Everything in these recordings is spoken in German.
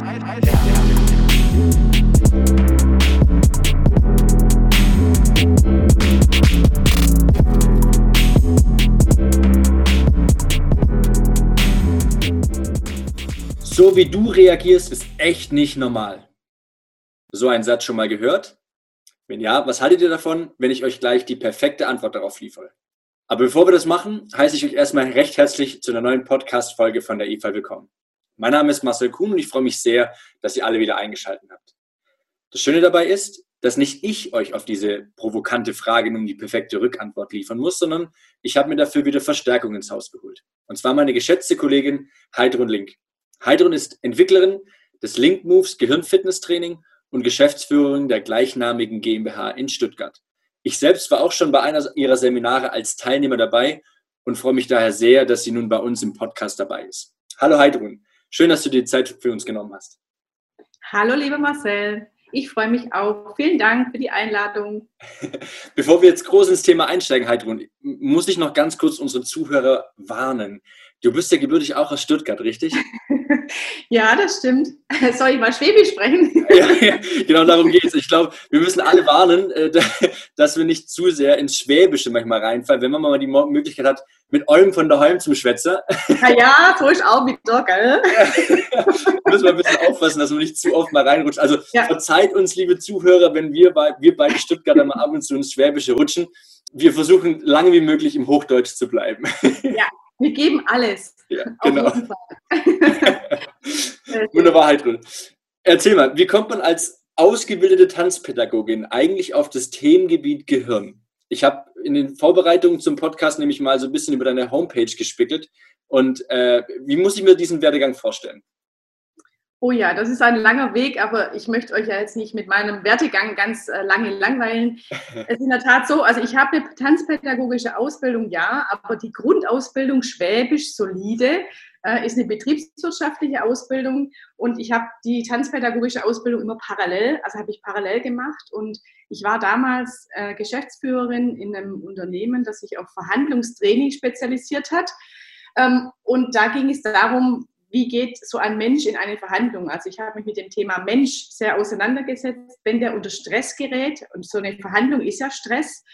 So wie du reagierst, ist echt nicht normal. So einen Satz schon mal gehört? Wenn ja, was haltet ihr davon, wenn ich euch gleich die perfekte Antwort darauf liefere? Aber bevor wir das machen, heiße ich euch erstmal recht herzlich zu einer neuen Podcast-Folge von der IFA willkommen. Mein Name ist Marcel Kuhn und ich freue mich sehr, dass ihr alle wieder eingeschaltet habt. Das Schöne dabei ist, dass nicht ich euch auf diese provokante Frage nun die perfekte Rückantwort liefern muss, sondern ich habe mir dafür wieder Verstärkung ins Haus geholt. Und zwar meine geschätzte Kollegin Heidrun Link. Heidrun ist Entwicklerin des Link Moves Gehirnfitness Training und Geschäftsführerin der gleichnamigen GmbH in Stuttgart. Ich selbst war auch schon bei einer ihrer Seminare als Teilnehmer dabei und freue mich daher sehr, dass sie nun bei uns im Podcast dabei ist. Hallo Heidrun, schön, dass du dir Zeit für uns genommen hast. Hallo lieber Marcel, ich freue mich auch. Vielen Dank für die Einladung. Bevor wir jetzt groß ins Thema einsteigen, Heidrun, muss ich noch ganz kurz unsere Zuhörer warnen. Du bist ja gebürtig auch aus Stuttgart, richtig? ja, das stimmt. Soll ich mal Schwäbisch sprechen? ja, ja, genau darum geht es. Ich glaube, wir müssen alle warnen, äh, dass wir nicht zu sehr ins Schwäbische manchmal reinfallen, wenn man mal die Möglichkeit hat, mit Olm von daheim zum Schwätzer. Ja, ja, so ist auch wieder, gell? müssen wir ein bisschen aufpassen, dass man nicht zu oft mal reinrutscht. Also ja. verzeiht uns, liebe Zuhörer, wenn wir, bei, wir beide Stuttgarter mal ab und zu ins Schwäbische rutschen. Wir versuchen, lange wie möglich im Hochdeutsch zu bleiben. Ja, wir geben alles. Ja, genau. Wunderbar, Heidrun. Erzähl mal, wie kommt man als ausgebildete Tanzpädagogin eigentlich auf das Themengebiet Gehirn? Ich habe in den Vorbereitungen zum Podcast nämlich mal so ein bisschen über deine Homepage gespickelt. Und äh, wie muss ich mir diesen Werdegang vorstellen? Oh ja, das ist ein langer Weg, aber ich möchte euch ja jetzt nicht mit meinem Wertegang ganz äh, lange langweilen. Es ist in der Tat so, also ich habe eine tanzpädagogische Ausbildung, ja, aber die Grundausbildung Schwäbisch solide äh, ist eine betriebswirtschaftliche Ausbildung und ich habe die tanzpädagogische Ausbildung immer parallel, also habe ich parallel gemacht und ich war damals äh, Geschäftsführerin in einem Unternehmen, das sich auf Verhandlungstraining spezialisiert hat. Ähm, und da ging es darum, wie geht so ein Mensch in eine Verhandlung? Also ich habe mich mit dem Thema Mensch sehr auseinandergesetzt, wenn der unter Stress gerät, und so eine Verhandlung ist ja Stress,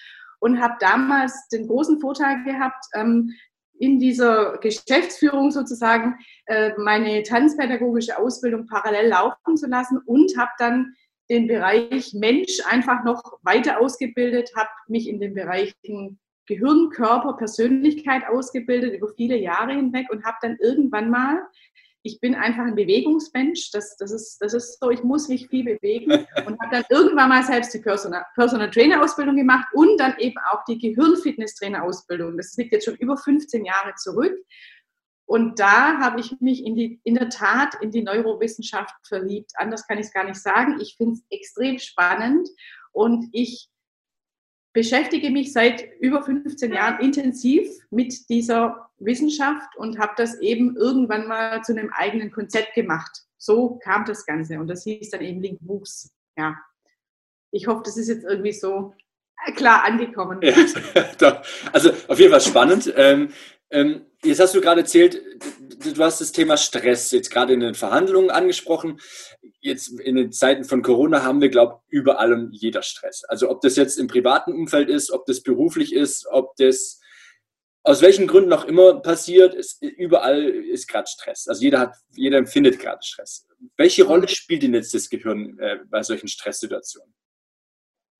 und habe damals den großen Vorteil gehabt, ähm, in dieser Geschäftsführung sozusagen äh, meine tanzpädagogische Ausbildung parallel laufen zu lassen und habe dann den Bereich Mensch einfach noch weiter ausgebildet, habe mich in den Bereichen Gehirn, Körper, Persönlichkeit ausgebildet über viele Jahre hinweg und habe dann irgendwann mal, ich bin einfach ein Bewegungsmensch, das, das, ist, das ist so, ich muss mich viel bewegen und habe dann irgendwann mal selbst die Personal, Personal Trainer Ausbildung gemacht und dann eben auch die Gehirnfitness Trainer Ausbildung. Das liegt jetzt schon über 15 Jahre zurück. Und da habe ich mich in, die, in der Tat in die Neurowissenschaft verliebt. Anders kann ich es gar nicht sagen. Ich finde es extrem spannend und ich beschäftige mich seit über 15 Jahren intensiv mit dieser Wissenschaft und habe das eben irgendwann mal zu einem eigenen Konzept gemacht. So kam das Ganze und das hieß dann eben Link Wuchs. Ja, ich hoffe, das ist jetzt irgendwie so klar angekommen. Ja, also auf jeden Fall spannend. Ähm, jetzt hast du gerade erzählt, du hast das Thema Stress jetzt gerade in den Verhandlungen angesprochen jetzt in den Zeiten von Corona haben wir, glaube ich, überall und jeder Stress. Also ob das jetzt im privaten Umfeld ist, ob das beruflich ist, ob das aus welchen Gründen auch immer passiert, ist, überall ist gerade Stress. Also jeder hat, jeder empfindet gerade Stress. Welche Rolle spielt denn jetzt das Gehirn äh, bei solchen Stresssituationen?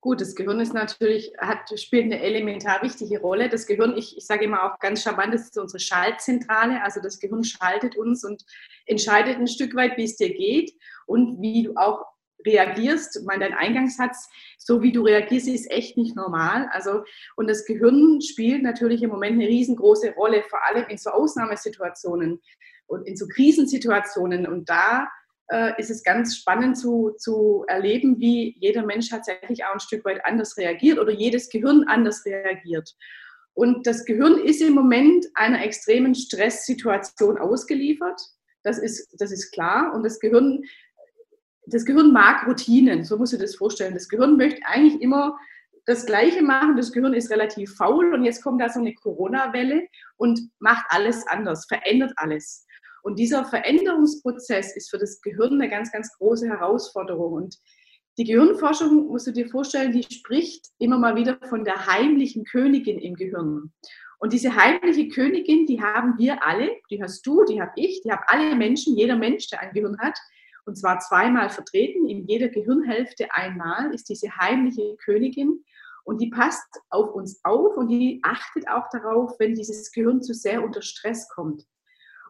Gut, das Gehirn ist natürlich, hat, spielt eine elementar wichtige Rolle. Das Gehirn, ich, ich sage immer auch ganz charmant, das ist unsere Schaltzentrale. Also das Gehirn schaltet uns und entscheidet ein Stück weit, wie es dir geht und wie du auch reagierst. Mein dein Eingangssatz, so wie du reagierst, ist echt nicht normal. Also, und das Gehirn spielt natürlich im Moment eine riesengroße Rolle, vor allem in so Ausnahmesituationen und in so Krisensituationen. Und da äh, ist es ganz spannend zu, zu erleben, wie jeder Mensch tatsächlich auch ein Stück weit anders reagiert oder jedes Gehirn anders reagiert. Und das Gehirn ist im Moment einer extremen Stresssituation ausgeliefert. Das ist, das ist klar. Und das Gehirn, das Gehirn mag Routinen, so muss ich das vorstellen. Das Gehirn möchte eigentlich immer das Gleiche machen. Das Gehirn ist relativ faul und jetzt kommt da so eine Corona-Welle und macht alles anders, verändert alles. Und dieser Veränderungsprozess ist für das Gehirn eine ganz, ganz große Herausforderung. Und die Gehirnforschung, musst du dir vorstellen, die spricht immer mal wieder von der heimlichen Königin im Gehirn. Und diese heimliche Königin, die haben wir alle, die hast du, die habe ich, die haben alle Menschen, jeder Mensch, der ein Gehirn hat, und zwar zweimal vertreten, in jeder Gehirnhälfte einmal ist diese heimliche Königin und die passt auf uns auf und die achtet auch darauf, wenn dieses Gehirn zu sehr unter Stress kommt.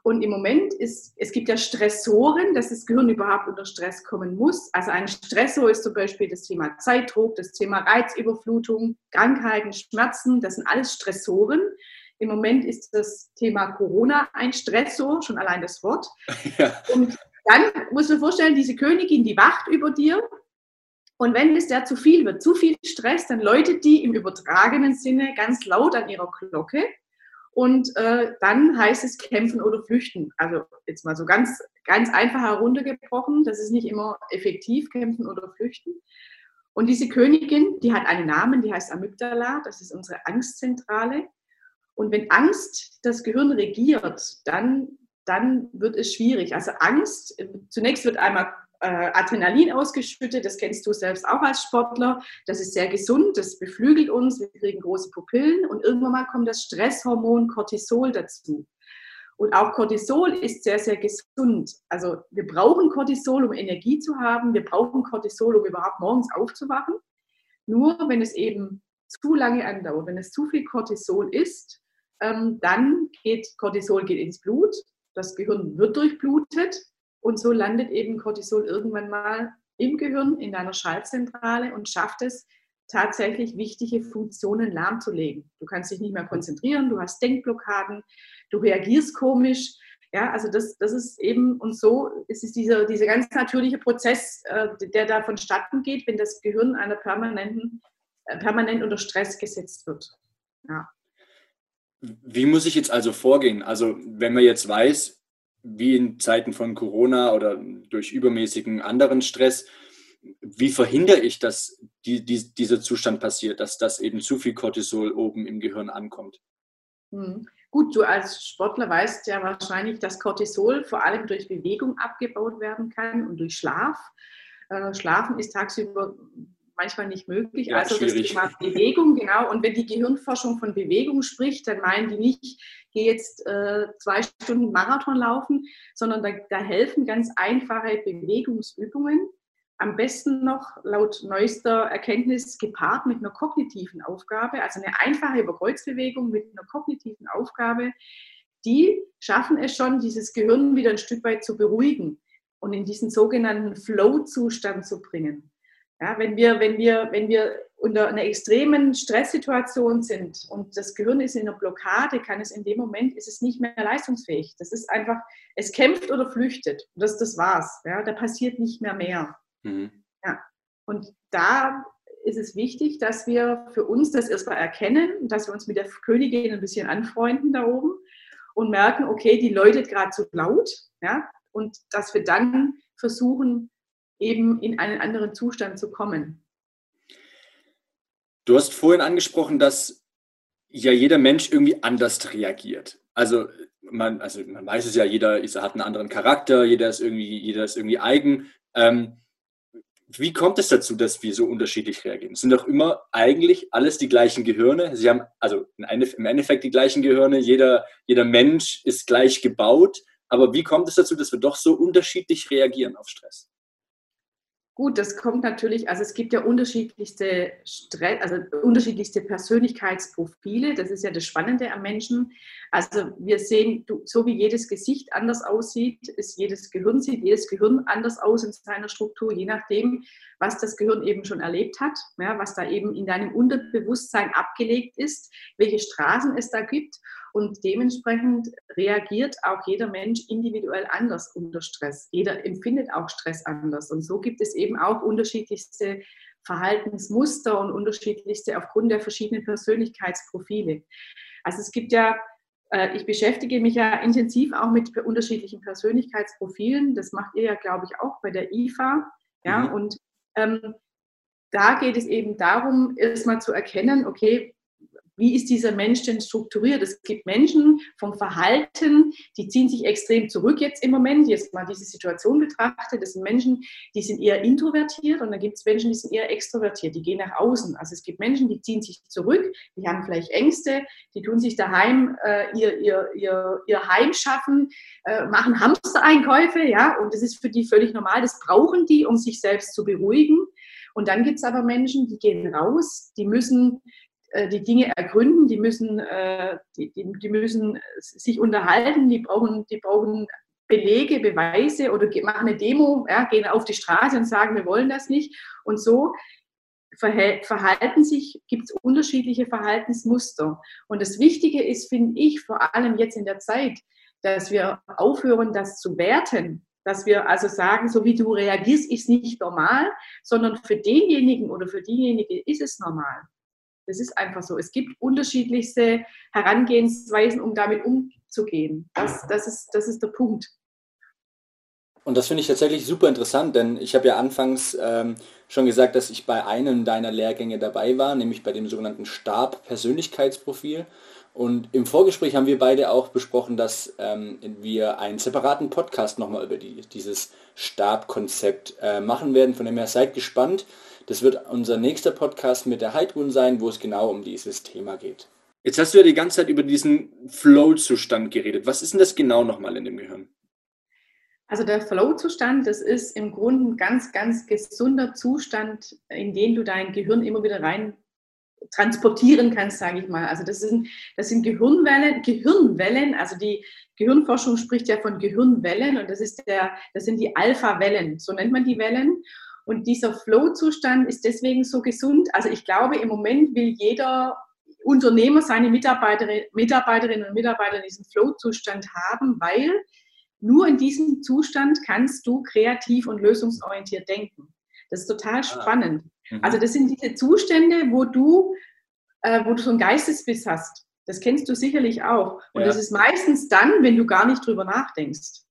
Und im Moment ist, es gibt ja Stressoren, dass das Gehirn überhaupt unter Stress kommen muss. Also ein Stressor ist zum Beispiel das Thema Zeitdruck, das Thema Reizüberflutung, Krankheiten, Schmerzen, das sind alles Stressoren. Im Moment ist das Thema Corona ein Stressor, schon allein das Wort. Ja. Und dann musst du dir vorstellen, diese Königin, die wacht über dir. Und wenn es der zu viel wird, zu viel Stress, dann läutet die im übertragenen Sinne ganz laut an ihrer Glocke. Und äh, dann heißt es kämpfen oder flüchten. Also jetzt mal so ganz, ganz einfach heruntergebrochen. Das ist nicht immer effektiv, kämpfen oder flüchten. Und diese Königin, die hat einen Namen, die heißt Amygdala. Das ist unsere Angstzentrale. Und wenn Angst das Gehirn regiert, dann, dann wird es schwierig. Also Angst, zunächst wird einmal Adrenalin ausgeschüttet, das kennst du selbst auch als Sportler. Das ist sehr gesund, das beflügelt uns, wir kriegen große Pupillen und irgendwann mal kommt das Stresshormon Cortisol dazu. Und auch Cortisol ist sehr, sehr gesund. Also wir brauchen Cortisol, um Energie zu haben. Wir brauchen Cortisol, um überhaupt morgens aufzuwachen. Nur wenn es eben zu lange andauert, wenn es zu viel Cortisol ist, ähm, dann geht Cortisol geht ins Blut. Das Gehirn wird durchblutet und so landet eben Cortisol irgendwann mal im Gehirn, in deiner Schaltzentrale und schafft es, tatsächlich wichtige Funktionen lahmzulegen. Du kannst dich nicht mehr konzentrieren, du hast Denkblockaden, du reagierst komisch. Ja, also das, das ist eben, und so ist es dieser, dieser ganz natürliche Prozess, äh, der da vonstatten geht, wenn das Gehirn einer permanenten, äh, permanent unter Stress gesetzt wird. Ja. Wie muss ich jetzt also vorgehen? Also wenn man jetzt weiß, wie in Zeiten von Corona oder durch übermäßigen anderen Stress, wie verhindere ich, dass die, die, dieser Zustand passiert, dass das eben zu viel Cortisol oben im Gehirn ankommt? Hm. Gut, du als Sportler weißt ja wahrscheinlich, dass Cortisol vor allem durch Bewegung abgebaut werden kann und durch Schlaf. Äh, Schlafen ist tagsüber manchmal nicht möglich. Ja, also schwierig. das Thema Bewegung, genau. Und wenn die Gehirnforschung von Bewegung spricht, dann meinen die nicht, gehe jetzt äh, zwei Stunden Marathon laufen, sondern da, da helfen ganz einfache Bewegungsübungen. Am besten noch laut neuester Erkenntnis gepaart mit einer kognitiven Aufgabe, also eine einfache Überkreuzbewegung mit einer kognitiven Aufgabe, die schaffen es schon, dieses Gehirn wieder ein Stück weit zu beruhigen und in diesen sogenannten Flow-Zustand zu bringen. Ja, wenn, wir, wenn, wir, wenn wir unter einer extremen Stresssituation sind und das Gehirn ist in einer Blockade, kann es in dem Moment, ist es nicht mehr leistungsfähig. Das ist einfach, es kämpft oder flüchtet. Das, das war's. Ja, da passiert nicht mehr mehr. Mhm. Ja. Und da ist es wichtig, dass wir für uns das erstmal erkennen, dass wir uns mit der Königin ein bisschen anfreunden da oben und merken, okay, die läutet gerade zu laut. Ja, und dass wir dann versuchen, eben in einen anderen Zustand zu kommen. Du hast vorhin angesprochen, dass ja jeder Mensch irgendwie anders reagiert. Also man, also man weiß es ja, jeder ist, hat einen anderen Charakter, jeder ist irgendwie, jeder ist irgendwie eigen. Ähm, wie kommt es dazu, dass wir so unterschiedlich reagieren? Es sind doch immer eigentlich alles die gleichen Gehirne. Sie haben also im Endeffekt die gleichen Gehirne. Jeder, jeder Mensch ist gleich gebaut. Aber wie kommt es dazu, dass wir doch so unterschiedlich reagieren auf Stress? Gut, das kommt natürlich, also es gibt ja unterschiedlichste, Stress, also unterschiedlichste Persönlichkeitsprofile. Das ist ja das Spannende am Menschen. Also wir sehen, so wie jedes Gesicht anders aussieht, ist jedes Gehirn sieht jedes Gehirn anders aus in seiner Struktur, je nachdem, was das Gehirn eben schon erlebt hat, ja, was da eben in deinem Unterbewusstsein abgelegt ist, welche Straßen es da gibt. Und dementsprechend reagiert auch jeder Mensch individuell anders unter Stress. Jeder empfindet auch Stress anders. Und so gibt es eben auch unterschiedlichste Verhaltensmuster und unterschiedlichste aufgrund der verschiedenen Persönlichkeitsprofile. Also es gibt ja, äh, ich beschäftige mich ja intensiv auch mit unterschiedlichen Persönlichkeitsprofilen. Das macht ihr ja, glaube ich, auch bei der IFA. Ja, mhm. und ähm, da geht es eben darum, erstmal zu erkennen, okay, wie ist dieser Mensch denn strukturiert? Es gibt Menschen vom Verhalten, die ziehen sich extrem zurück jetzt im Moment, jetzt mal diese Situation betrachtet. Das sind Menschen, die sind eher introvertiert und dann gibt es Menschen, die sind eher extrovertiert, die gehen nach außen. Also es gibt Menschen, die ziehen sich zurück, die haben vielleicht Ängste, die tun sich daheim äh, ihr, ihr, ihr, ihr Heim schaffen, äh, machen Hamstereinkäufe, ja, und das ist für die völlig normal. Das brauchen die, um sich selbst zu beruhigen. Und dann gibt es aber Menschen, die gehen raus, die müssen die Dinge ergründen, die müssen, äh, die, die, müssen sich unterhalten, die brauchen, die brauchen Belege, Beweise oder machen eine Demo, ja, gehen auf die Straße und sagen, wir wollen das nicht. Und so verhalten sich, gibt es unterschiedliche Verhaltensmuster. Und das Wichtige ist, finde ich, vor allem jetzt in der Zeit, dass wir aufhören, das zu werten. Dass wir also sagen, so wie du reagierst, ist nicht normal, sondern für denjenigen oder für diejenige ist es normal. Das ist einfach so. Es gibt unterschiedlichste Herangehensweisen, um damit umzugehen. Das, das, ist, das ist der Punkt. Und das finde ich tatsächlich super interessant, denn ich habe ja anfangs ähm, schon gesagt, dass ich bei einem deiner Lehrgänge dabei war, nämlich bei dem sogenannten Stab-Persönlichkeitsprofil. Und im Vorgespräch haben wir beide auch besprochen, dass ähm, wir einen separaten Podcast nochmal über die, dieses Stabkonzept äh, machen werden. Von dem her seid gespannt. Das wird unser nächster Podcast mit der Heidrun sein, wo es genau um dieses Thema geht. Jetzt hast du ja die ganze Zeit über diesen Flow-Zustand geredet. Was ist denn das genau nochmal in dem Gehirn? Also der Flow-Zustand, das ist im Grunde ein ganz, ganz gesunder Zustand, in den du dein Gehirn immer wieder rein transportieren kannst, sage ich mal. Also das sind, das sind Gehirnwellen, Gehirnwellen, also die Gehirnforschung spricht ja von Gehirnwellen und das, ist der, das sind die Alpha-Wellen, so nennt man die Wellen. Und dieser Flow-Zustand ist deswegen so gesund. Also ich glaube, im Moment will jeder Unternehmer seine Mitarbeiterinnen, Mitarbeiterinnen und Mitarbeiter in diesem Flow-Zustand haben, weil nur in diesem Zustand kannst du kreativ und lösungsorientiert denken. Das ist total ah. spannend. Mhm. Also das sind diese Zustände, wo du, äh, wo du so einen Geistesbiss hast. Das kennst du sicherlich auch. Und ja. das ist meistens dann, wenn du gar nicht drüber nachdenkst.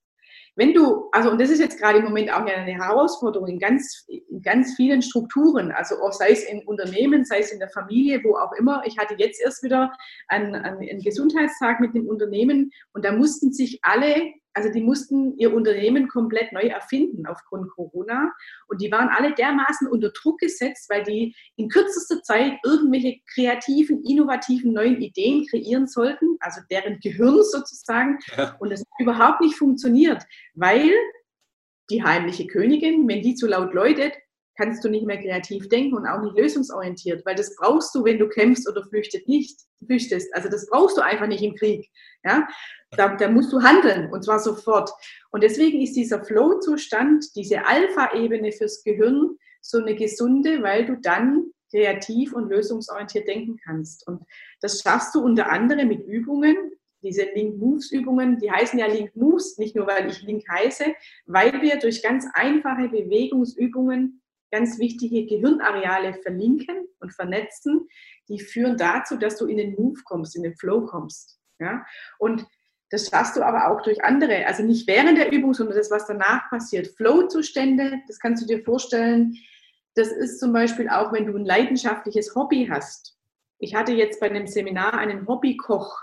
Wenn du, also und das ist jetzt gerade im Moment auch eine Herausforderung in ganz, in ganz vielen Strukturen, also auch sei es in Unternehmen, sei es in der Familie, wo auch immer. Ich hatte jetzt erst wieder einen, einen Gesundheitstag mit dem Unternehmen und da mussten sich alle also die mussten ihr Unternehmen komplett neu erfinden aufgrund Corona. Und die waren alle dermaßen unter Druck gesetzt, weil die in kürzester Zeit irgendwelche kreativen, innovativen neuen Ideen kreieren sollten, also deren Gehirn sozusagen. Ja. Und das hat überhaupt nicht funktioniert, weil die heimliche Königin, wenn die zu laut läutet, kannst du nicht mehr kreativ denken und auch nicht lösungsorientiert, weil das brauchst du, wenn du kämpfst oder flüchtet nicht, flüchtest. Also das brauchst du einfach nicht im Krieg. Ja? Da, da musst du handeln und zwar sofort. Und deswegen ist dieser Flow-Zustand, diese Alpha-Ebene fürs Gehirn so eine gesunde, weil du dann kreativ und lösungsorientiert denken kannst. Und das schaffst du unter anderem mit Übungen, diese Link-Moves-Übungen, die heißen ja Link-Moves, nicht nur weil ich Link heiße, weil wir durch ganz einfache Bewegungsübungen ganz wichtige Gehirnareale verlinken und vernetzen, die führen dazu, dass du in den Move kommst, in den Flow kommst. Ja? Und das schaffst du aber auch durch andere, also nicht während der Übung, sondern das, was danach passiert. Flow-Zustände, das kannst du dir vorstellen, das ist zum Beispiel auch, wenn du ein leidenschaftliches Hobby hast. Ich hatte jetzt bei einem Seminar einen Hobbykoch,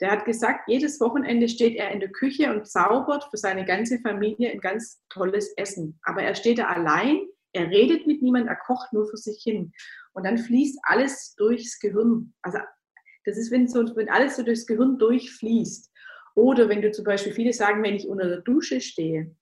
der hat gesagt, jedes Wochenende steht er in der Küche und zaubert für seine ganze Familie ein ganz tolles Essen. Aber er steht da allein er redet mit niemandem, er kocht nur für sich hin. Und dann fließt alles durchs Gehirn. Also das ist, wenn, so, wenn alles so durchs Gehirn durchfließt. Oder wenn du zum Beispiel, viele sagen, wenn ich unter der Dusche stehe,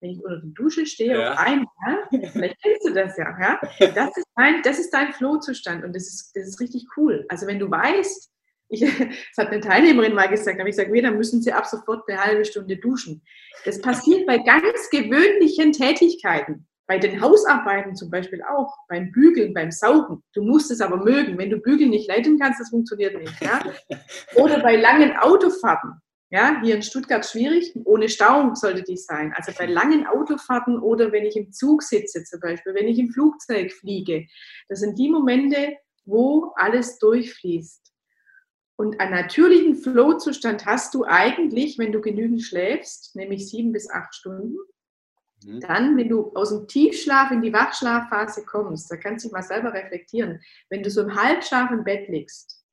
wenn ich unter der Dusche stehe ja. auf einmal, vielleicht kennst du das ja, ja? Das ist dein, das ist dein Flow-Zustand und das ist, das ist richtig cool. Also wenn du weißt, ich, das hat eine Teilnehmerin mal gesagt, aber ich sage, dann müssen Sie ab sofort eine halbe Stunde duschen. Das passiert bei ganz gewöhnlichen Tätigkeiten. Bei den Hausarbeiten zum Beispiel auch, beim Bügeln, beim Saugen. Du musst es aber mögen. Wenn du Bügeln nicht leiten kannst, das funktioniert nicht. Ja? Oder bei langen Autofahrten. Ja, hier in Stuttgart schwierig. Ohne Stau sollte die sein. Also bei langen Autofahrten oder wenn ich im Zug sitze zum Beispiel, wenn ich im Flugzeug fliege. Das sind die Momente, wo alles durchfließt. Und einen natürlichen Flow-Zustand hast du eigentlich, wenn du genügend schläfst, nämlich sieben bis acht Stunden. Mhm. Dann, wenn du aus dem Tiefschlaf in die Wachschlafphase kommst, da kannst du dich mal selber reflektieren. Wenn du so im Halbschlaf im Bett liegst,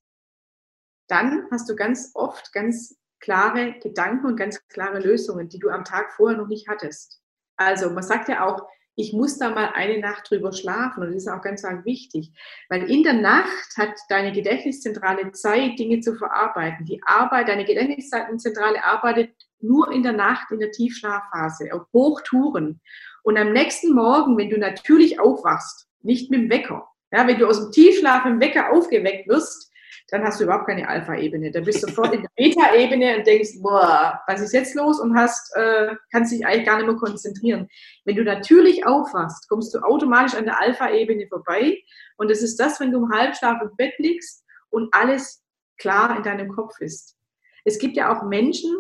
dann hast du ganz oft ganz klare Gedanken und ganz klare Lösungen, die du am Tag vorher noch nicht hattest. Also man sagt ja auch, ich muss da mal eine Nacht drüber schlafen. Und das ist auch ganz, ganz wichtig, weil in der Nacht hat deine Gedächtniszentrale Zeit, Dinge zu verarbeiten. Die Arbeit, deine Gedächtniszentrale arbeitet nur in der Nacht, in der Tiefschlafphase, auf Hochtouren. Und am nächsten Morgen, wenn du natürlich aufwachst, nicht mit dem Wecker, ja, wenn du aus dem Tiefschlaf im Wecker aufgeweckt wirst, dann hast du überhaupt keine Alpha-Ebene. Dann bist du sofort in der Beta-Ebene und denkst, boah, was ist jetzt los? Und hast, äh, kannst dich eigentlich gar nicht mehr konzentrieren. Wenn du natürlich aufwachst, kommst du automatisch an der Alpha-Ebene vorbei. Und das ist das, wenn du im Halbschlaf im Bett liegst und alles klar in deinem Kopf ist. Es gibt ja auch Menschen,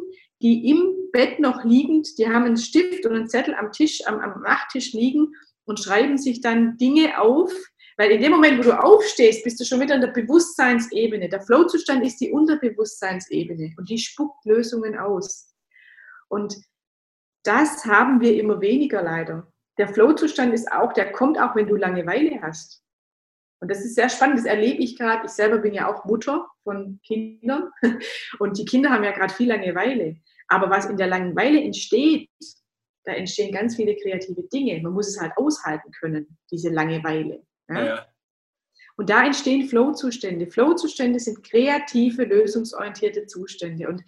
die im Bett noch liegend, die haben einen Stift und einen Zettel am Tisch, am, am Nachttisch liegen und schreiben sich dann Dinge auf, weil in dem Moment, wo du aufstehst, bist du schon wieder in der Bewusstseinsebene. Der Flow-Zustand ist die Unterbewusstseinsebene und die spuckt Lösungen aus. Und das haben wir immer weniger leider. Der Flow-Zustand ist auch, der kommt auch, wenn du Langeweile hast. Und das ist sehr spannend, das erlebe ich gerade. Ich selber bin ja auch Mutter von Kindern und die Kinder haben ja gerade viel Langeweile. Aber was in der Langeweile entsteht, da entstehen ganz viele kreative Dinge. Man muss es halt aushalten können, diese Langeweile. Ja? Ja. Und da entstehen Flow-Zustände. Flow-Zustände sind kreative, lösungsorientierte Zustände. Und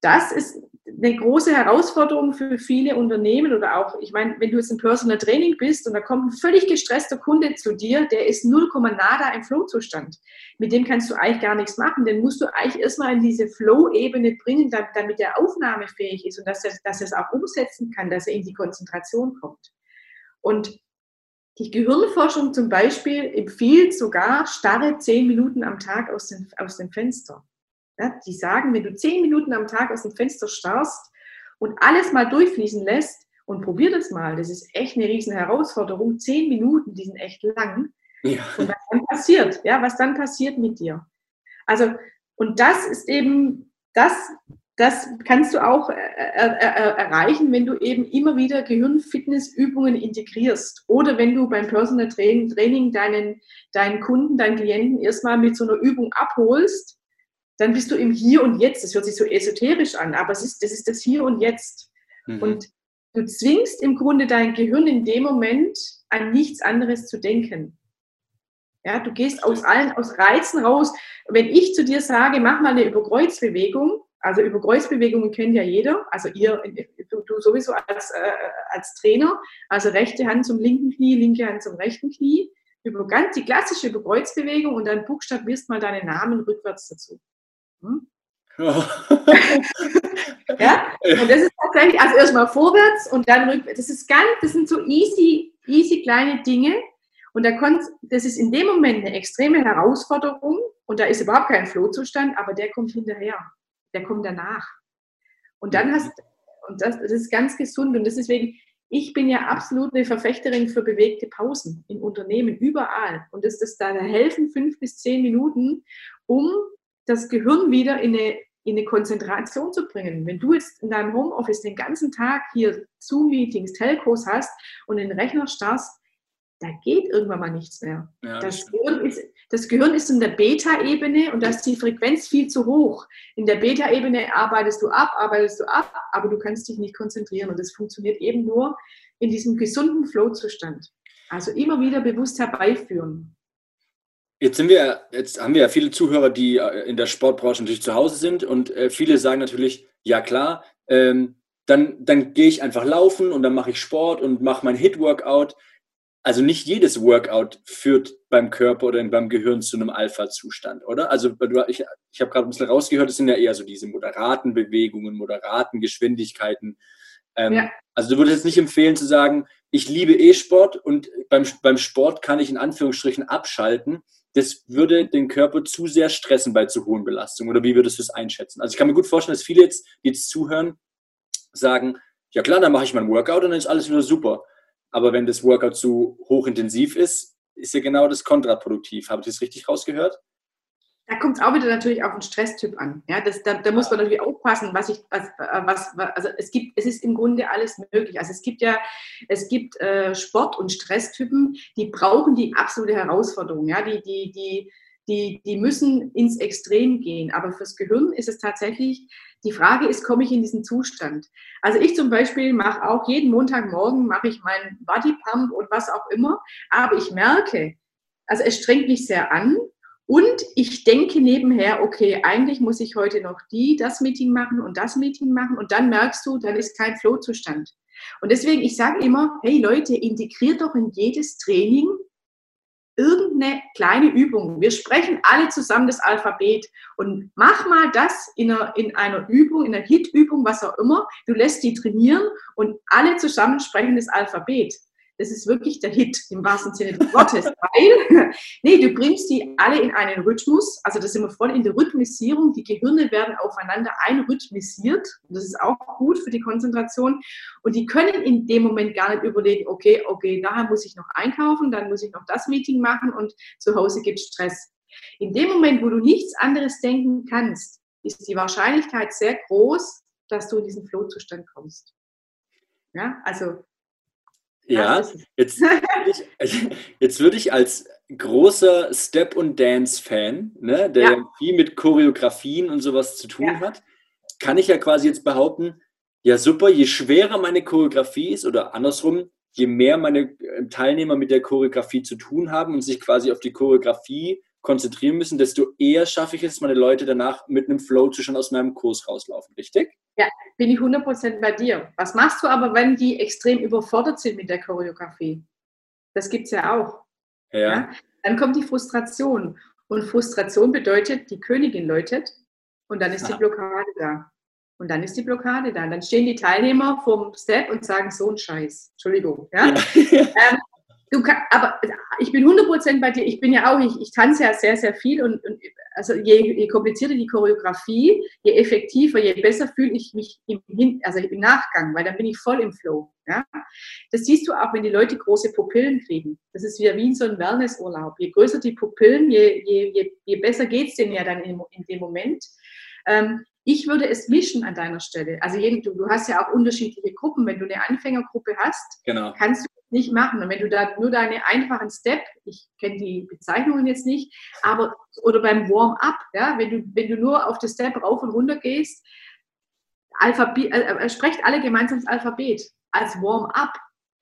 das ist eine große Herausforderung für viele Unternehmen oder auch, ich meine, wenn du jetzt im Personal Training bist und da kommt ein völlig gestresster Kunde zu dir, der ist 0, nada im Flow-Zustand. Mit dem kannst du eigentlich gar nichts machen. Den musst du eigentlich erstmal in diese Flow-Ebene bringen, damit er aufnahmefähig ist und dass er, dass er es auch umsetzen kann, dass er in die Konzentration kommt. Und die Gehirnforschung zum Beispiel empfiehlt sogar, starre zehn Minuten am Tag aus dem, aus dem Fenster. Die sagen, wenn du zehn Minuten am Tag aus dem Fenster starrst und alles mal durchfließen lässt und probier das mal, das ist echt eine riesen Herausforderung. Zehn Minuten, die sind echt lang. Ja. Und was dann passiert, ja, was dann passiert mit dir. Also, und das ist eben das, das kannst du auch äh, äh, äh, erreichen, wenn du eben immer wieder Gehirnfitnessübungen integrierst oder wenn du beim Personal Training deinen, deinen Kunden, deinen Klienten erstmal mit so einer Übung abholst, dann bist du im Hier und Jetzt. Das hört sich so esoterisch an, aber es ist, das ist das Hier und Jetzt. Mhm. Und du zwingst im Grunde dein Gehirn in dem Moment an nichts anderes zu denken. Ja, du gehst aus allen, aus Reizen raus. Wenn ich zu dir sage, mach mal eine Überkreuzbewegung, also über Kreuzbewegungen kennt ja jeder, also ihr, du, du sowieso als, äh, als Trainer, also rechte Hand zum linken Knie, linke Hand zum rechten Knie, über ganz die klassische Überkreuzbewegung und dann buchstabierst mal deinen Namen rückwärts dazu. Hm? ja, und das ist tatsächlich, also erstmal vorwärts und dann rückwärts. Das ist ganz, das sind so easy, easy kleine Dinge. Und da kommt, das ist in dem Moment eine extreme Herausforderung und da ist überhaupt kein Flohzustand, aber der kommt hinterher der kommt danach. Und dann hast, und das, das ist ganz gesund und deswegen, ich bin ja absolut eine Verfechterin für bewegte Pausen in Unternehmen, überall. Und das, das da helfen fünf bis zehn Minuten, um das Gehirn wieder in eine, in eine Konzentration zu bringen. Wenn du jetzt in deinem Homeoffice den ganzen Tag hier Zoom-Meetings, Telcos hast und den Rechner starrst, da geht irgendwann mal nichts mehr. Ja, das, das, Gehirn ist, das, Gehirn ist, in der Beta-Ebene und da ist die Frequenz viel zu hoch. In der Beta-Ebene arbeitest du ab, arbeitest du ab, aber du kannst dich nicht konzentrieren und das funktioniert eben nur in diesem gesunden Flow-Zustand. Also immer wieder bewusst herbeiführen. Jetzt sind wir, jetzt haben wir ja viele Zuhörer, die äh, in der Sportbranche natürlich zu Hause sind und äh, viele sagen natürlich, ja klar, ähm, dann, dann gehe ich einfach laufen und dann mache ich Sport und mache mein Hit-Workout also nicht jedes Workout führt beim Körper oder beim Gehirn zu einem Alpha-Zustand, oder? Also ich, ich habe gerade ein bisschen rausgehört, es sind ja eher so diese moderaten Bewegungen, moderaten Geschwindigkeiten. Ähm, ja. Also du würdest jetzt nicht empfehlen zu sagen, ich liebe E-Sport und beim, beim Sport kann ich in Anführungsstrichen abschalten. Das würde den Körper zu sehr stressen bei zu hohen Belastungen. Oder wie würdest du es einschätzen? Also ich kann mir gut vorstellen, dass viele jetzt, die jetzt zuhören, sagen, ja klar, dann mache ich mein Workout und dann ist alles wieder super. Aber wenn das Workout zu hochintensiv ist, ist ja genau das kontraproduktiv. Habe ich das richtig rausgehört? Da kommt es auch wieder natürlich auf den Stresstyp an. Ja, das, da, da muss man natürlich aufpassen, was ich, was, was, also es gibt, es ist im Grunde alles möglich. Also es gibt ja, es gibt äh, Sport- und Stresstypen, die brauchen die absolute Herausforderung. Ja, die, die, die, die, die müssen ins Extrem gehen. Aber fürs Gehirn ist es tatsächlich, die Frage ist, komme ich in diesen Zustand? Also ich zum Beispiel mache auch jeden Montagmorgen, mache ich meinen Body Pump und was auch immer. Aber ich merke, also es strengt mich sehr an. Und ich denke nebenher, okay, eigentlich muss ich heute noch die, das Meeting machen und das Meeting machen. Und dann merkst du, dann ist kein Flow-Zustand. Und deswegen, ich sage immer, hey Leute, integriert doch in jedes Training irgendeine kleine Übung. Wir sprechen alle zusammen das Alphabet und mach mal das in einer, in einer Übung, in einer Hit-Übung, was auch immer. Du lässt die trainieren und alle zusammen sprechen das Alphabet das ist wirklich der Hit im wahrsten Sinne des Wortes, weil, nee, du bringst die alle in einen Rhythmus, also das sind wir voll in der Rhythmisierung, die Gehirne werden aufeinander einrhythmisiert und das ist auch gut für die Konzentration und die können in dem Moment gar nicht überlegen, okay, okay, nachher muss ich noch einkaufen, dann muss ich noch das Meeting machen und zu Hause gibt es Stress. In dem Moment, wo du nichts anderes denken kannst, ist die Wahrscheinlichkeit sehr groß, dass du in diesen Flow-Zustand kommst. Ja, also ja, jetzt, jetzt würde ich als großer Step- und Dance-Fan, ne, der ja. viel mit Choreografien und sowas zu tun ja. hat, kann ich ja quasi jetzt behaupten, ja super, je schwerer meine Choreografie ist oder andersrum, je mehr meine äh, Teilnehmer mit der Choreografie zu tun haben und sich quasi auf die Choreografie konzentrieren müssen, desto eher schaffe ich es, meine Leute danach mit einem Flow zu schon aus meinem Kurs rauslaufen, richtig? Ja, bin ich 100% bei dir. Was machst du aber, wenn die extrem überfordert sind mit der Choreografie? Das gibt es ja auch. Ja. ja. Dann kommt die Frustration. Und Frustration bedeutet, die Königin läutet und dann ist die Blockade da. Und dann ist die Blockade da. Und dann stehen die Teilnehmer vom Step und sagen, so ein Scheiß. Entschuldigung. Ja? ja. ähm, du kann, aber ich bin 100% bei dir. Ich bin ja auch, ich, ich tanze ja sehr, sehr viel und, und also je, je, komplizierter die Choreografie, je effektiver, je besser fühle ich mich im, Hin, also im Nachgang, weil dann bin ich voll im Flow. Ja? Das siehst du auch, wenn die Leute große Pupillen kriegen. Das ist wie, wie so einem Wellnessurlaub. Je größer die Pupillen, je, je, je, je besser geht es denen ja dann in, in dem Moment. Ähm, ich würde es mischen an deiner Stelle. Also du, du, hast ja auch unterschiedliche Gruppen. Wenn du eine Anfängergruppe hast, genau. kannst du nicht machen. Und wenn du da nur deine einfachen Step, ich kenne die Bezeichnungen jetzt nicht, aber oder beim Warm-up, ja, wenn du, wenn du nur auf das Step rauf und runter gehst, Alphabet, äh, äh, sprecht alle gemeinsam das Alphabet als Warm-up.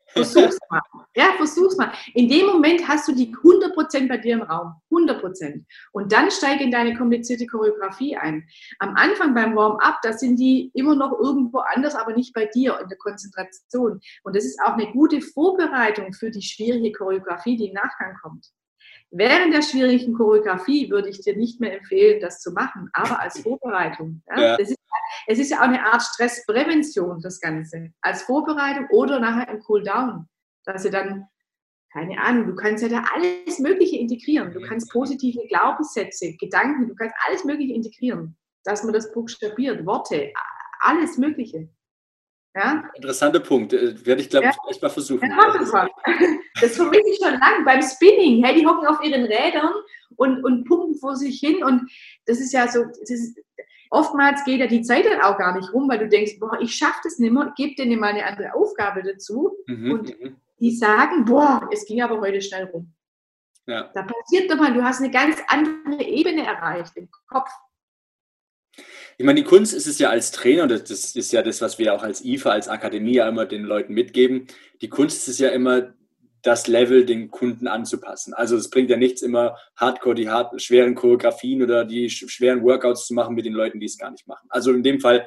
Versuch's mal. Ja, versuch's mal. In dem Moment hast du die 100% bei dir im Raum. 100%. Und dann steige in deine komplizierte Choreografie ein. Am Anfang beim Warm-up, da sind die immer noch irgendwo anders, aber nicht bei dir in der Konzentration. Und das ist auch eine gute Vorbereitung für die schwierige Choreografie, die im Nachgang kommt. Während der schwierigen Choreografie würde ich dir nicht mehr empfehlen, das zu machen, aber als Vorbereitung. Ja? Ja. Ist, es ist ja auch eine Art Stressprävention, das Ganze. Als Vorbereitung oder nachher im Cooldown. Dass du dann, keine Ahnung, du kannst ja da alles Mögliche integrieren. Du kannst positive Glaubenssätze, Gedanken, du kannst alles Mögliche integrieren. Dass man das buchstabiert, Worte, alles Mögliche. Ja? Interessanter Punkt. Äh, werde ich, glaube ich, ja. mal versuchen. Ja, das, das vermisse ich schon lange beim Spinning. Hey, die hocken auf ihren Rädern und, und pumpen vor sich hin. Und das ist ja so, ist, oftmals geht ja die Zeit dann auch gar nicht rum, weil du denkst, boah, ich schaffe das nicht mehr, gib denen mal eine andere Aufgabe dazu. Mhm, und mhm. die sagen, boah, es ging aber heute schnell rum. Ja. Da passiert doch mal, du hast eine ganz andere Ebene erreicht im Kopf. Ich meine, die Kunst ist es ja als Trainer, und das ist ja das, was wir auch als IFA, als Akademie ja immer den Leuten mitgeben. Die Kunst ist es ja immer, das Level den Kunden anzupassen. Also es bringt ja nichts, immer hardcore die hart, schweren Choreografien oder die schweren Workouts zu machen mit den Leuten, die es gar nicht machen. Also in dem Fall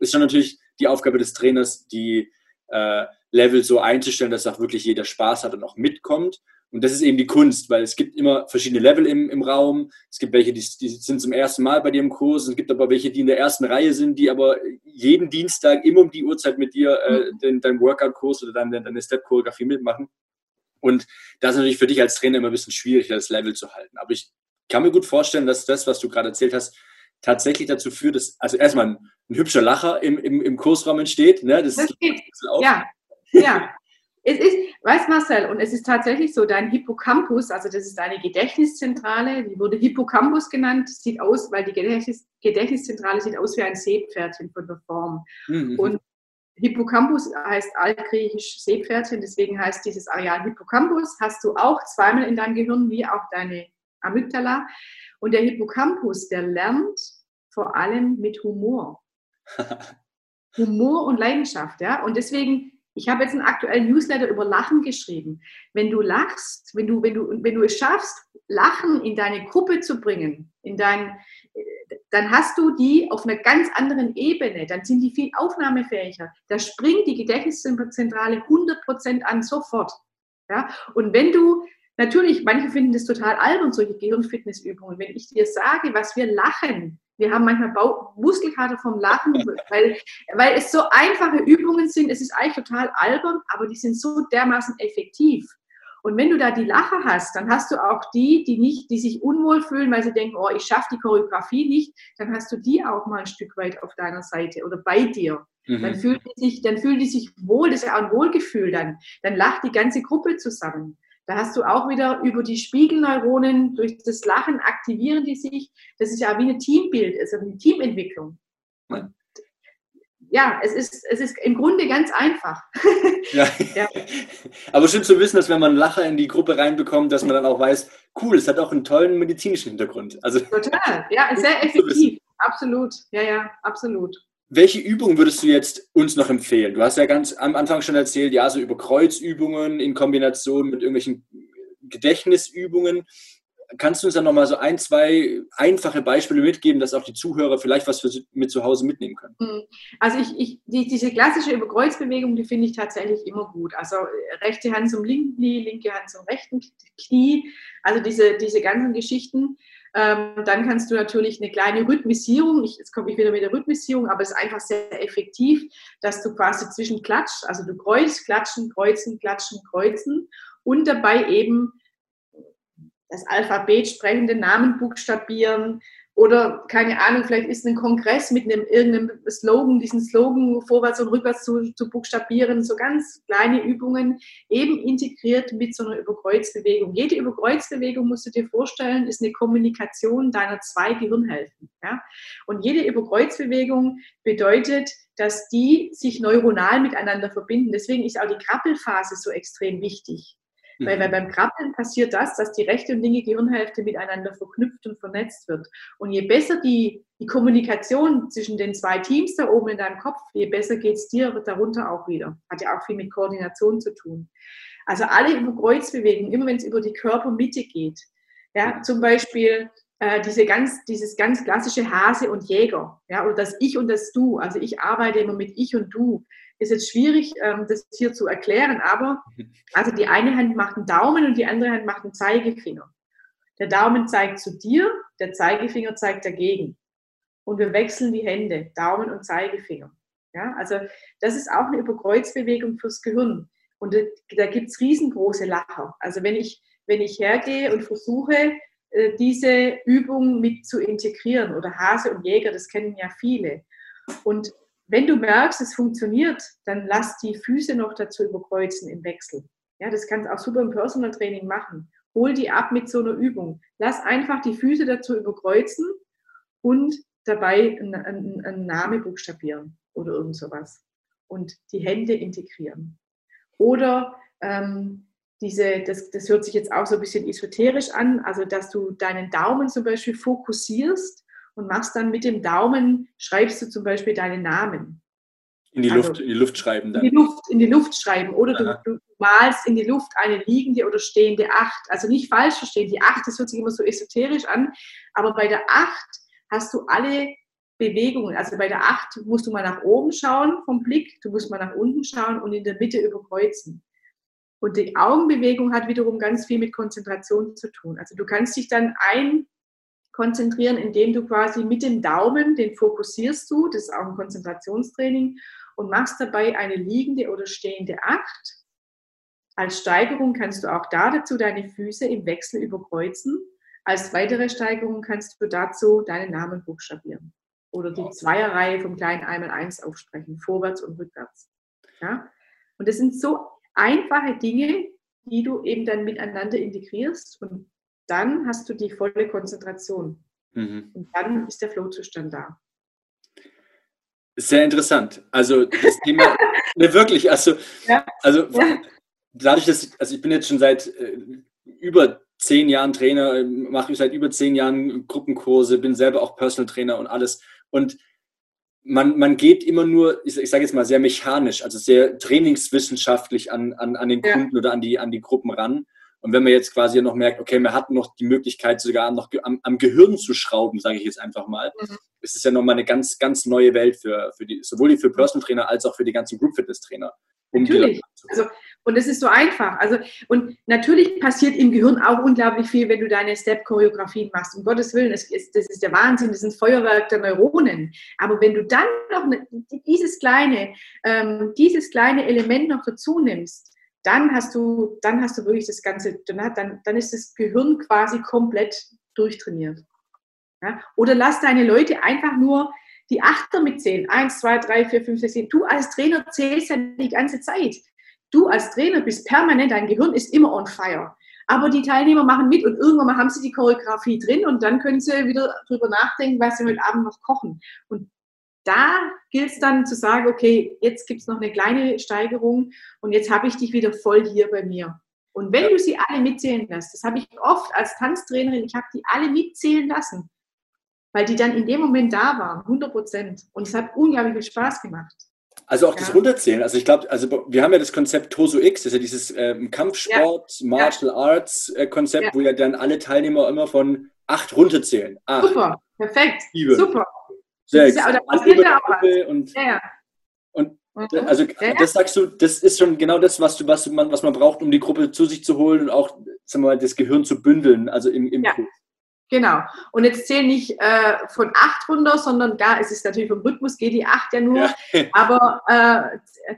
ist schon natürlich die Aufgabe des Trainers, die äh, Level so einzustellen, dass auch wirklich jeder Spaß hat und auch mitkommt. Und das ist eben die Kunst, weil es gibt immer verschiedene Level im, im Raum. Es gibt welche, die, die sind zum ersten Mal bei dir im Kurs. Es gibt aber welche, die in der ersten Reihe sind, die aber jeden Dienstag immer um die Uhrzeit mit dir äh, mhm. den, deinen Workout-Kurs oder deine, deine Step-Choreografie mitmachen. Und das ist natürlich für dich als Trainer immer ein bisschen schwierig, das Level zu halten. Aber ich kann mir gut vorstellen, dass das, was du gerade erzählt hast, tatsächlich dazu führt, dass also erstmal ein, ein hübscher Lacher im, im, im Kursraum entsteht. Ne? Das, das geht. Ja, ja. Es ist, weißt Marcel, und es ist tatsächlich so, dein Hippocampus, also das ist deine Gedächtniszentrale, die wurde Hippocampus genannt, sieht aus, weil die Gedächtnis, Gedächtniszentrale sieht aus wie ein Seepferdchen von der Form. Mhm. Und Hippocampus heißt altgriechisch Seepferdchen, deswegen heißt dieses Areal Hippocampus. Hast du auch zweimal in deinem Gehirn, wie auch deine Amygdala. Und der Hippocampus, der lernt vor allem mit Humor. Humor und Leidenschaft, ja. Und deswegen, ich habe jetzt einen aktuellen Newsletter über Lachen geschrieben. Wenn du lachst, wenn du, wenn du, wenn du es schaffst, Lachen in deine Gruppe zu bringen, in dein, dann hast du die auf einer ganz anderen Ebene. Dann sind die viel aufnahmefähiger. Da springt die Gedächtniszentrale 100% an sofort. Ja? Und wenn du Natürlich, manche finden das total albern, solche Gehirnfitnessübungen. Wenn ich dir sage, was wir lachen, wir haben manchmal Bau Muskelkater vom Lachen, weil, weil es so einfache Übungen sind. Es ist eigentlich total albern, aber die sind so dermaßen effektiv. Und wenn du da die Lacher hast, dann hast du auch die, die nicht, die sich unwohl fühlen, weil sie denken, oh, ich schaffe die Choreografie nicht, dann hast du die auch mal ein Stück weit auf deiner Seite oder bei dir. Mhm. Dann fühlen die sich, dann fühlen die sich wohl, das ist ja auch ein Wohlgefühl dann. Dann lacht die ganze Gruppe zusammen. Da hast du auch wieder über die Spiegelneuronen, durch das Lachen aktivieren die sich. Das ist ja wie ein Teambild, also eine Teamentwicklung. Und ja, es ist, es ist im Grunde ganz einfach. Ja. ja. Aber schön zu wissen, dass wenn man Lacher in die Gruppe reinbekommt, dass man dann auch weiß, cool, es hat auch einen tollen medizinischen Hintergrund. Also, Total, ja, sehr effektiv. Absolut, ja, ja, absolut. Welche Übungen würdest du jetzt uns noch empfehlen? Du hast ja ganz am Anfang schon erzählt, ja, so über Kreuzübungen in Kombination mit irgendwelchen Gedächtnisübungen. Kannst du uns dann nochmal so ein, zwei einfache Beispiele mitgeben, dass auch die Zuhörer vielleicht was für mit zu Hause mitnehmen können? Hm. Also ich, ich die, diese klassische Überkreuzbewegung, die finde ich tatsächlich immer gut. Also äh, rechte Hand zum linken Knie, linke Hand zum rechten Knie. Also diese, diese ganzen Geschichten, ähm, dann kannst du natürlich eine kleine Rhythmisierung, ich, jetzt komme ich wieder mit der Rhythmisierung, aber es ist einfach sehr effektiv, dass du quasi zwischen klatscht, also du kreuzt, klatschen, kreuzen, klatschen, kreuzen und dabei eben das Alphabet sprechende Namen buchstabieren, oder keine Ahnung, vielleicht ist ein Kongress mit einem irgendeinem Slogan, diesen Slogan vorwärts und rückwärts zu, zu buchstabieren, so ganz kleine Übungen, eben integriert mit so einer Überkreuzbewegung. Jede Überkreuzbewegung, musst du dir vorstellen, ist eine Kommunikation deiner zwei Gehirnhälften. Ja? Und jede Überkreuzbewegung bedeutet, dass die sich neuronal miteinander verbinden. Deswegen ist auch die Krabbelphase so extrem wichtig. Weil, weil mhm. beim Krabbeln passiert das, dass die rechte und linke Gehirnhälfte miteinander verknüpft und vernetzt wird. Und je besser die, die Kommunikation zwischen den zwei Teams da oben in deinem Kopf, je besser geht es dir darunter auch wieder. Hat ja auch viel mit Koordination zu tun. Also alle Überkreuzbewegungen, immer wenn es über die Körpermitte geht. Ja, zum Beispiel äh, diese ganz, dieses ganz klassische Hase und Jäger, ja, oder das Ich und das Du. Also ich arbeite immer mit Ich und Du ist jetzt schwierig, ähm, das hier zu erklären, aber also die eine Hand macht einen Daumen und die andere Hand macht einen Zeigefinger. Der Daumen zeigt zu dir, der Zeigefinger zeigt dagegen. Und wir wechseln die Hände, Daumen und Zeigefinger. Ja, also das ist auch eine Überkreuzbewegung fürs Gehirn. Und da gibt es riesengroße Lacher. Also wenn ich, wenn ich hergehe und versuche, äh, diese Übung mit zu integrieren oder Hase und Jäger, das kennen ja viele. Und wenn du merkst, es funktioniert, dann lass die Füße noch dazu überkreuzen im Wechsel. Ja, das kannst du auch super im Personal Training machen. Hol die ab mit so einer Übung. Lass einfach die Füße dazu überkreuzen und dabei einen, einen, einen Name buchstabieren oder irgend sowas. Und die Hände integrieren. Oder ähm, diese, das, das hört sich jetzt auch so ein bisschen esoterisch an, also dass du deinen Daumen zum Beispiel fokussierst und machst dann mit dem Daumen, schreibst du zum Beispiel deinen Namen. In die, also, Luft, in die Luft schreiben dann. In die Luft, in die Luft schreiben. Oder du, du, malst in die Luft eine liegende oder stehende Acht. Also nicht falsch verstehen. Die Acht, das hört sich immer so esoterisch an. Aber bei der Acht hast du alle Bewegungen. Also bei der Acht musst du mal nach oben schauen vom Blick, du musst mal nach unten schauen und in der Mitte überkreuzen. Und die Augenbewegung hat wiederum ganz viel mit Konzentration zu tun. Also du kannst dich dann ein konzentrieren, indem du quasi mit dem Daumen, den fokussierst du, das ist auch ein Konzentrationstraining, und machst dabei eine liegende oder stehende Acht. Als Steigerung kannst du auch da dazu deine Füße im Wechsel überkreuzen. Als weitere Steigerung kannst du dazu deinen Namen buchstabieren oder die Zweierreihe vom kleinen einmal eins aufsprechen, vorwärts und rückwärts. Ja? Und das sind so einfache Dinge, die du eben dann miteinander integrierst und dann hast du die volle Konzentration. Mhm. Und dann ist der Flow-Zustand da. Sehr interessant. Also das Thema, ne, wirklich, also, ja. also ja. dadurch, dass, also ich bin jetzt schon seit äh, über zehn Jahren Trainer, mache seit über zehn Jahren Gruppenkurse, bin selber auch Personal Trainer und alles. Und man, man geht immer nur, ich, ich sage jetzt mal sehr mechanisch, also sehr trainingswissenschaftlich an, an, an den Kunden ja. oder an die, an die Gruppen ran. Und wenn man jetzt quasi noch merkt, okay, man hat noch die Möglichkeit, sogar noch am, am Gehirn zu schrauben, sage ich jetzt einfach mal, mhm. ist es ja nochmal eine ganz, ganz neue Welt für, für die, sowohl für Personal Trainer als auch für die ganzen Group Fitness Trainer. Um natürlich. Also, und es ist so einfach. Also, und natürlich passiert im Gehirn auch unglaublich viel, wenn du deine Step-Choreografien machst. Um Gottes Willen, das ist, das ist der Wahnsinn, das ist ein Feuerwerk der Neuronen. Aber wenn du dann noch eine, dieses, kleine, ähm, dieses kleine Element noch dazu nimmst, dann hast du, dann hast du wirklich das Ganze, dann, dann, ist das Gehirn quasi komplett durchtrainiert. Ja? Oder lass deine Leute einfach nur die Achter mitzählen. Eins, zwei, drei, vier, fünf, sechs, sieben. Du als Trainer zählst ja die ganze Zeit. Du als Trainer bist permanent, dein Gehirn ist immer on fire. Aber die Teilnehmer machen mit und irgendwann mal haben sie die Choreografie drin und dann können sie wieder drüber nachdenken, was sie heute Abend noch kochen. Und da gilt es dann zu sagen, okay, jetzt gibt es noch eine kleine Steigerung und jetzt habe ich dich wieder voll hier bei mir. Und wenn du sie alle mitzählen lässt, das habe ich oft als Tanztrainerin, ich habe die alle mitzählen lassen, weil die dann in dem Moment da waren, 100 Prozent. Und es hat unglaublich viel Spaß gemacht. Also auch ja. das Runterzählen. Also ich glaube, also wir haben ja das Konzept Toso X, das ist ja dieses ähm, Kampfsport, ja. Martial Arts äh, Konzept, ja. wo ja dann alle Teilnehmer immer von acht runterzählen. Acht. Super, perfekt. Liebe. Super. Sechs. Ja, da passiert ja auch was. Und, ja. und also das sagst du, das ist schon genau das, was du, was man, was man braucht, um die Gruppe zu sich zu holen und auch, sagen wir mal, das Gehirn zu bündeln, also im, im ja. Kurs. Genau. Und jetzt zähle nicht äh, von 8 runter, sondern da ist es natürlich vom Rhythmus, geht die 8 ja nur. Aber äh,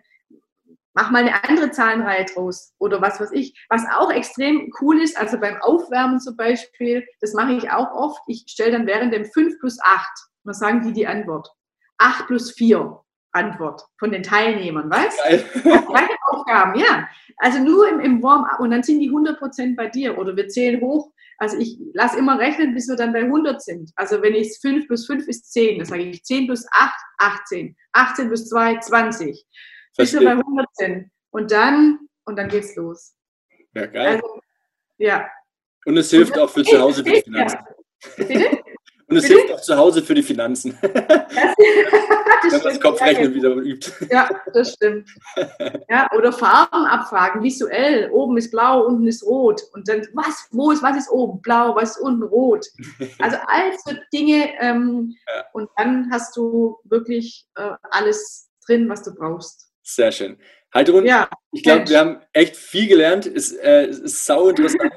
mach mal eine andere Zahlenreihe draus oder was weiß ich. Was auch extrem cool ist, also beim Aufwärmen zum Beispiel, das mache ich auch oft. Ich stelle dann während dem 5 plus 8, was sagen die die Antwort? 8 plus 4 Antwort von den Teilnehmern, weißt du? Gleiche Aufgaben, ja. Also nur im, im Warm-up und dann sind die 100% bei dir oder wir zählen hoch also ich lasse immer rechnen, bis wir dann bei 100 sind. Also wenn ich 5 plus 5 ist 10, dann sage ich 10 plus 8, 18. 18 plus 2, 20. Bis wir bei 100 sind. Und dann, und dann geht's los. Ja, geil. Also, ja. Und es hilft und auch für zu Hause die Finanzen. Bitte? Und es hilft auch zu Hause für die Finanzen. Das, das Wenn man das Kopfrechnen wieder übt. Ja, das stimmt. Ja, oder Farben abfragen, visuell. Oben ist blau, unten ist rot. Und dann, was, wo ist, was ist oben? Blau, was ist unten? Rot. Also all so Dinge. Ähm, ja. Und dann hast du wirklich äh, alles drin, was du brauchst. Sehr schön. Heidrun, ja, ich glaube, wir haben echt viel gelernt. Es äh, ist sau interessant.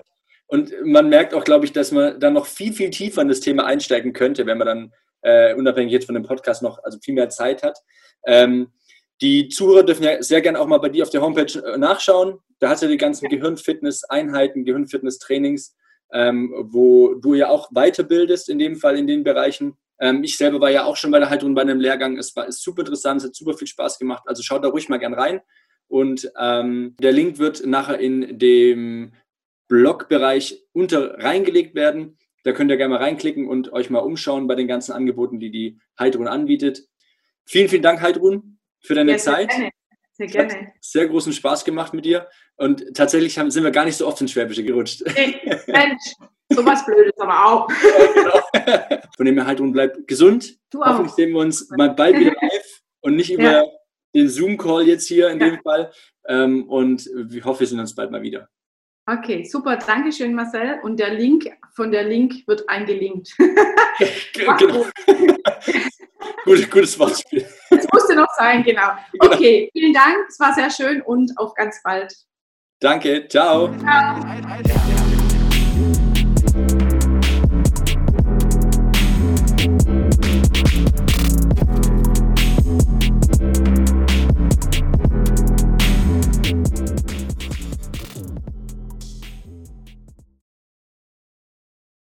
Und man merkt auch, glaube ich, dass man dann noch viel, viel tiefer in das Thema einsteigen könnte, wenn man dann äh, unabhängig jetzt von dem Podcast noch also viel mehr Zeit hat. Ähm, die Zuhörer dürfen ja sehr gerne auch mal bei dir auf der Homepage äh, nachschauen. Da hast du ja die ganzen Gehirnfitness-Einheiten, Gehirnfitness-Trainings, ähm, wo du ja auch weiterbildest, in dem Fall in den Bereichen. Ähm, ich selber war ja auch schon bei der Haltung bei einem Lehrgang. Es war ist super interessant, es hat super viel Spaß gemacht. Also schaut da ruhig mal gern rein. Und ähm, der Link wird nachher in dem Blogbereich unter reingelegt werden. Da könnt ihr gerne mal reinklicken und euch mal umschauen bei den ganzen Angeboten, die die Heidrun anbietet. Vielen, vielen Dank, Heidrun, für deine ja, Zeit. Gerne. Sehr gerne. Hat sehr großen Spaß gemacht mit dir. Und tatsächlich haben, sind wir gar nicht so oft ins Schwäbische gerutscht. Nee, Mensch, sowas Blödes aber auch. Ja, genau. Von dem her, Heidrun, bleib gesund. Du auch. Hoffentlich sehen wir uns mal bald wieder live und nicht über ja. den Zoom-Call jetzt hier in ja. dem Fall. Ähm, und ich hoffe, wir sehen uns bald mal wieder. Okay, super. Dankeschön, Marcel. Und der Link von der Link wird eingelinkt. genau. Gut, gutes Wortspiel. Das musste noch sein, genau. genau. Okay, vielen Dank. Es war sehr schön und auf ganz bald. Danke. Ciao. Ciao.